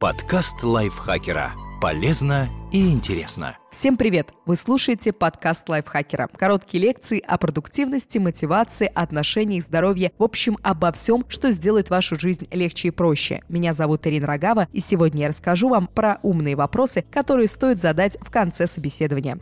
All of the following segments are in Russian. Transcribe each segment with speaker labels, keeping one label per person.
Speaker 1: Подкаст лайфхакера. Полезно и интересно.
Speaker 2: Всем привет! Вы слушаете подкаст лайфхакера. Короткие лекции о продуктивности, мотивации, отношениях, здоровье. В общем, обо всем, что сделает вашу жизнь легче и проще. Меня зовут Ирина Рогава, и сегодня я расскажу вам про умные вопросы, которые стоит задать в конце собеседования.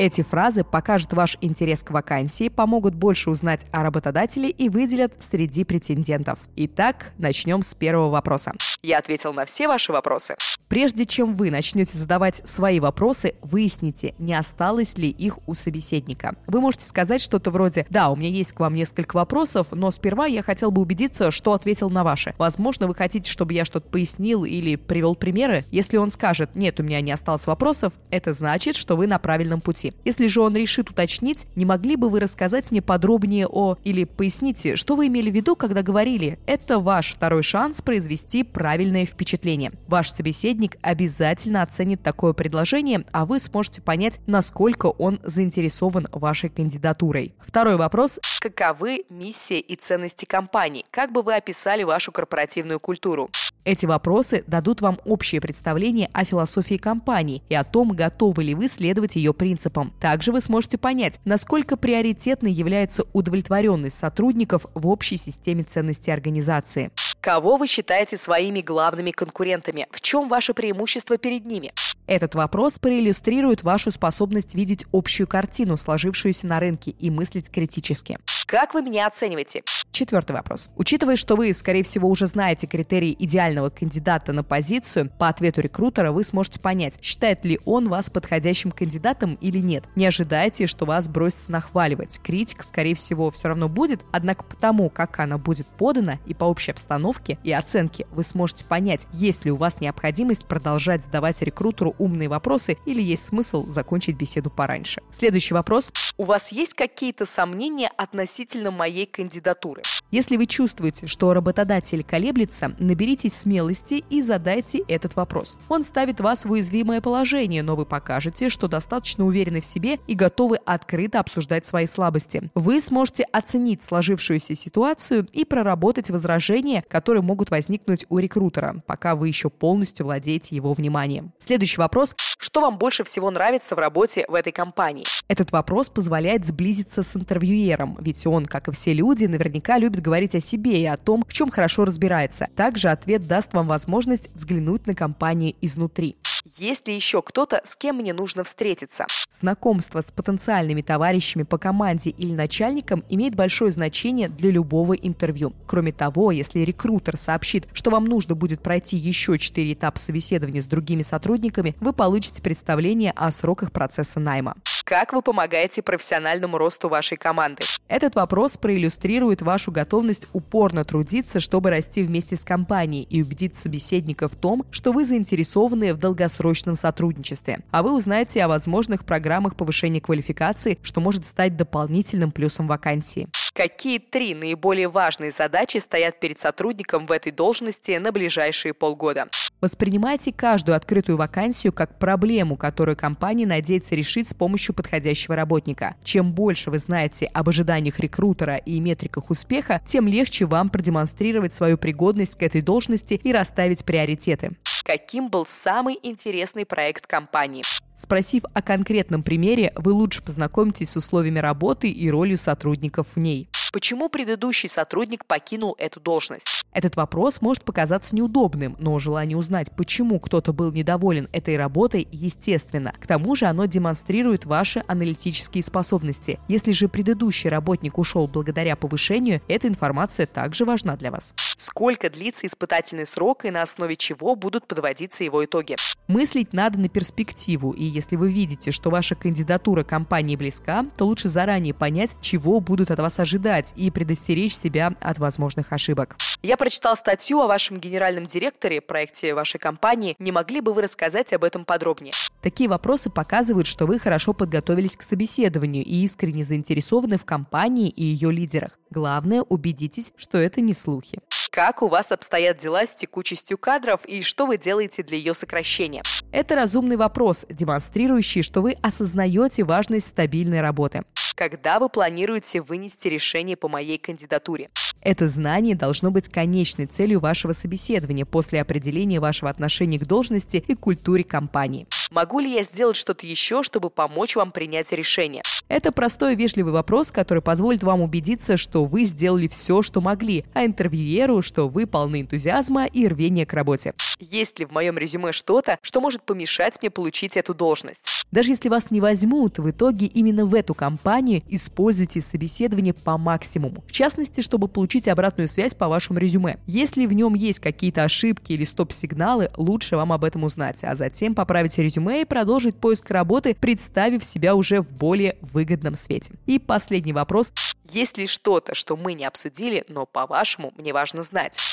Speaker 2: Эти фразы покажут ваш интерес к вакансии, помогут больше узнать о работодателе и выделят среди претендентов. Итак, начнем с первого вопроса. Я ответил на все ваши вопросы. Прежде чем вы начнете задавать свои вопросы, выясните, не осталось ли их у собеседника. Вы можете сказать что-то вроде «Да, у меня есть к вам несколько вопросов, но сперва я хотел бы убедиться, что ответил на ваши. Возможно, вы хотите, чтобы я что-то пояснил или привел примеры? Если он скажет «Нет, у меня не осталось вопросов», это значит, что вы на правильном пути сути. Если же он решит уточнить, не могли бы вы рассказать мне подробнее о... Или поясните, что вы имели в виду, когда говорили? Это ваш второй шанс произвести правильное впечатление. Ваш собеседник обязательно оценит такое предложение, а вы сможете понять, насколько он заинтересован вашей кандидатурой. Второй вопрос. Каковы миссия и ценности компании? Как бы вы описали вашу корпоративную культуру? Эти вопросы дадут вам общее представление о философии компании и о том, готовы ли вы следовать ее принципам. Также вы сможете понять, насколько приоритетной является удовлетворенность сотрудников в общей системе ценностей организации. Кого вы считаете своими главными конкурентами? В чем ваше преимущество перед ними? Этот вопрос проиллюстрирует вашу способность видеть общую картину, сложившуюся на рынке, и мыслить критически. Как вы меня оцениваете? Четвертый вопрос. Учитывая, что вы, скорее всего, уже знаете критерии идеального кандидата на позицию, по ответу рекрутера вы сможете понять, считает ли он вас подходящим кандидатом или нет. Не ожидайте, что вас бросится нахваливать. Критика, скорее всего, все равно будет, однако потому, как она будет подана и по общей обстановке и оценке, вы сможете понять, есть ли у вас необходимость продолжать задавать рекрутеру умные вопросы или есть смысл закончить беседу пораньше. Следующий вопрос. У вас есть какие-то сомнения относительно моей кандидатуры? Если вы чувствуете, что работодатель колеблется, наберитесь смелости и задайте этот вопрос. Он ставит вас в уязвимое положение, но вы покажете, что достаточно уверены в себе и готовы открыто обсуждать свои слабости. Вы сможете оценить сложившуюся ситуацию и проработать возражения, могут возникнуть у рекрутера, пока вы еще полностью владеете его вниманием. Следующий вопрос. Что вам больше всего нравится в работе в этой компании? Этот вопрос позволяет сблизиться с интервьюером, ведь он, как и все люди, наверняка любит говорить о себе и о том, в чем хорошо разбирается. Также ответ даст вам возможность взглянуть на компанию изнутри. Есть ли еще кто-то, с кем мне нужно встретиться? Знакомство с потенциальными товарищами по команде или начальником имеет большое значение для любого интервью. Кроме того, если рекрутер сообщит, что вам нужно будет пройти еще четыре этапа собеседования с другими сотрудниками, вы получите представление о сроках процесса найма. Как вы помогаете профессиональному росту вашей команды? Этот вопрос проиллюстрирует вашу готовность упорно трудиться, чтобы расти вместе с компанией и убедить собеседника в том, что вы заинтересованы в долгосрочном сотрудничестве. А вы узнаете о возможных программах повышения квалификации, что может стать дополнительным плюсом вакансии. Какие три наиболее важные задачи стоят перед сотрудником в этой должности на ближайшие полгода? Воспринимайте каждую открытую вакансию как проблему, которую компания надеется решить с помощью подходящего работника. Чем больше вы знаете об ожиданиях рекрутера и метриках успеха, тем легче вам продемонстрировать свою пригодность к этой должности и расставить приоритеты. Каким был самый интересный проект компании? Спросив о конкретном примере, вы лучше познакомитесь с условиями работы и ролью сотрудников в ней. Почему предыдущий сотрудник покинул эту должность? Этот вопрос может показаться неудобным, но желание узнать, почему кто-то был недоволен этой работой, естественно. К тому же оно демонстрирует ваши аналитические способности. Если же предыдущий работник ушел благодаря повышению, эта информация также важна для вас. Сколько длится испытательный срок и на основе чего будут подводиться его итоги? Мыслить надо на перспективу, и если вы видите, что ваша кандидатура компании близка, то лучше заранее понять, чего будут от вас ожидать избежать и предостеречь себя от возможных ошибок. Я прочитал статью о вашем генеральном директоре, проекте вашей компании. Не могли бы вы рассказать об этом подробнее? Такие вопросы показывают, что вы хорошо подготовились к собеседованию и искренне заинтересованы в компании и ее лидерах. Главное, убедитесь, что это не слухи. Как у вас обстоят дела с текучестью кадров и что вы делаете для ее сокращения? Это разумный вопрос, демонстрирующий, что вы осознаете важность стабильной работы. Когда вы планируете вынести решение по моей кандидатуре? Это знание должно быть конечной целью вашего собеседования после определения вашего отношения к должности и культуре компании. Могу ли я сделать что-то еще, чтобы помочь вам принять решение? Это простой вежливый вопрос, который позволит вам убедиться, что вы сделали все, что могли, а интервьюеру, что вы полны энтузиазма и рвения к работе. Есть ли в моем резюме что-то, что может помешать мне получить эту должность? Даже если вас не возьмут, в итоге именно в эту компанию используйте собеседование по максимуму. В частности, чтобы получить обратную связь по вашему резюме. Если в нем есть какие-то ошибки или стоп-сигналы, лучше вам об этом узнать, а затем поправить резюме и продолжить поиск работы, представив себя уже в более выгодном свете. И последний вопрос. Есть ли что-то, что мы не обсудили, но по-вашему мне важно?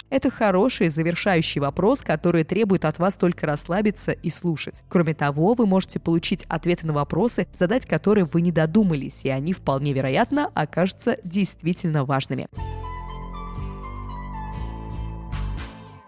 Speaker 2: Это хороший завершающий вопрос, который требует от вас только расслабиться и слушать. Кроме того, вы можете получить ответы на вопросы, задать которые вы не додумались, и они вполне вероятно окажутся действительно важными.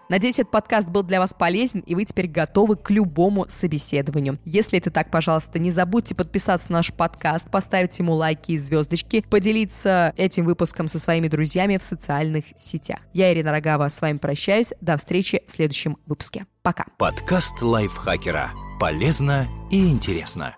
Speaker 2: Надеюсь, этот подкаст был для вас полезен, и вы теперь готовы к любому собеседованию. Если это так, пожалуйста, не забудьте подписаться на наш подкаст, поставить ему лайки и звездочки, поделиться этим выпуском со своими друзьями в социальных сетях. Я, Ирина Рогава, с вами прощаюсь. До встречи в следующем выпуске. Пока.
Speaker 1: Подкаст лайфхакера. Полезно и интересно.